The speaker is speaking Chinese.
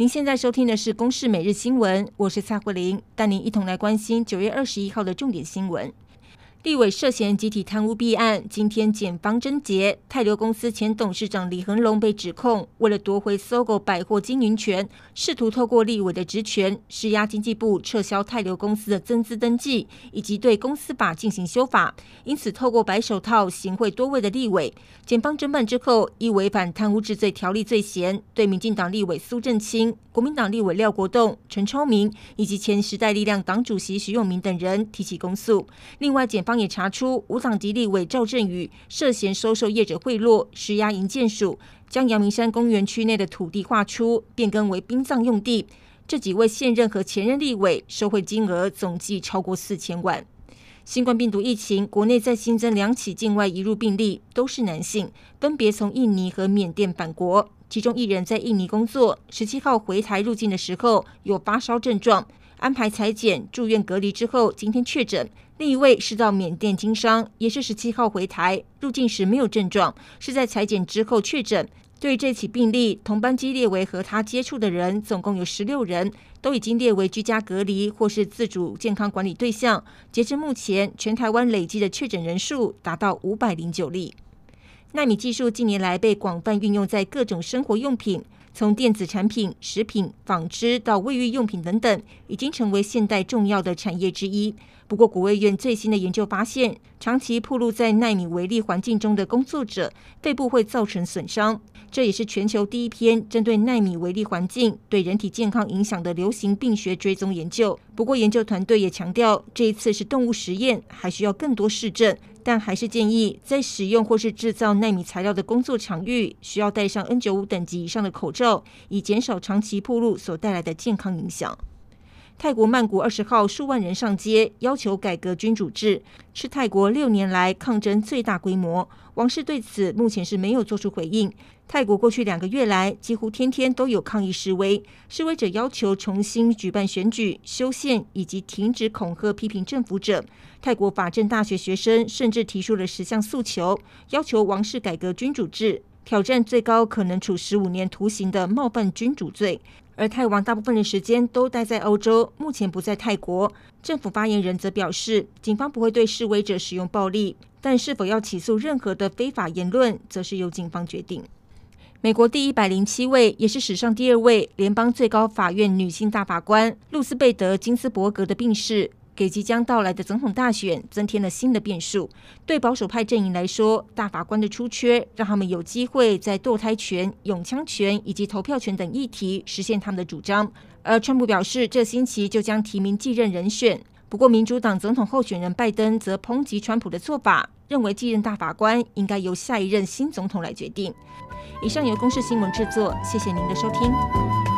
您现在收听的是《公视每日新闻》，我是蔡慧玲，带您一同来关心九月二十一号的重点新闻。立委涉嫌集体贪污弊案，今天检方侦结，泰流公司前董事长李恒龙被指控为了夺回搜狗百货经营权，试图透过立委的职权施压经济部撤销泰流公司的增资登记，以及对公司法进行修法。因此，透过白手套行贿多位的立委，检方侦办之后，依违反贪污治罪条例罪嫌，对民进党立委苏正清、国民党立委廖国栋、陈超明以及前时代力量党主席徐永明等人提起公诉。另外，检方也查出无党籍立委赵振宇涉嫌收受业者贿赂，施压营建署将阳明山公园区内的土地划出，变更为殡葬用地。这几位现任和前任立委受贿金额总计超过四千万。新冠病毒疫情，国内再新增两起境外移入病例，都是男性，分别从印尼和缅甸返国。其中一人在印尼工作，十七号回台入境的时候有发烧症状，安排采检住院隔离之后，今天确诊。另一位是到缅甸经商，也是十七号回台入境时没有症状，是在采检之后确诊。对这起病例，同班机列为和他接触的人总共有十六人，都已经列为居家隔离或是自主健康管理对象。截至目前，全台湾累计的确诊人数达到五百零九例。纳米技术近年来被广泛运用在各种生活用品，从电子产品、食品、纺织到卫浴用品等等，已经成为现代重要的产业之一。不过，国卫院最新的研究发现，长期暴露在纳米微粒环境中的工作者，肺部会造成损伤。这也是全球第一篇针对纳米微粒环境对人体健康影响的流行病学追踪研究。不过，研究团队也强调，这一次是动物实验，还需要更多试证。但还是建议，在使用或是制造纳米材料的工作场域，需要戴上 N95 等级以上的口罩，以减少长期暴露所带来的健康影响。泰国曼谷二十号数万人上街要求改革君主制，是泰国六年来抗争最大规模。王室对此目前是没有做出回应。泰国过去两个月来几乎天天都有抗议示威，示威者要求重新举办选举、修宪以及停止恐吓批评政府者。泰国法政大学学生甚至提出了十项诉求，要求王室改革君主制，挑战最高可能处十五年徒刑的冒犯君主罪。而泰王大部分的时间都待在欧洲，目前不在泰国。政府发言人则表示，警方不会对示威者使用暴力，但是否要起诉任何的非法言论，则是由警方决定。美国第一百零七位，也是史上第二位联邦最高法院女性大法官露丝贝德·金斯伯格的病逝。给即将到来的总统大选增添了新的变数。对保守派阵营来说，大法官的出缺让他们有机会在堕胎权、拥枪权以及投票权等议题实现他们的主张。而川普表示，这星期就将提名继任人选。不过，民主党总统候选人拜登则抨击川普的做法，认为继任大法官应该由下一任新总统来决定。以上由公视新闻制作，谢谢您的收听。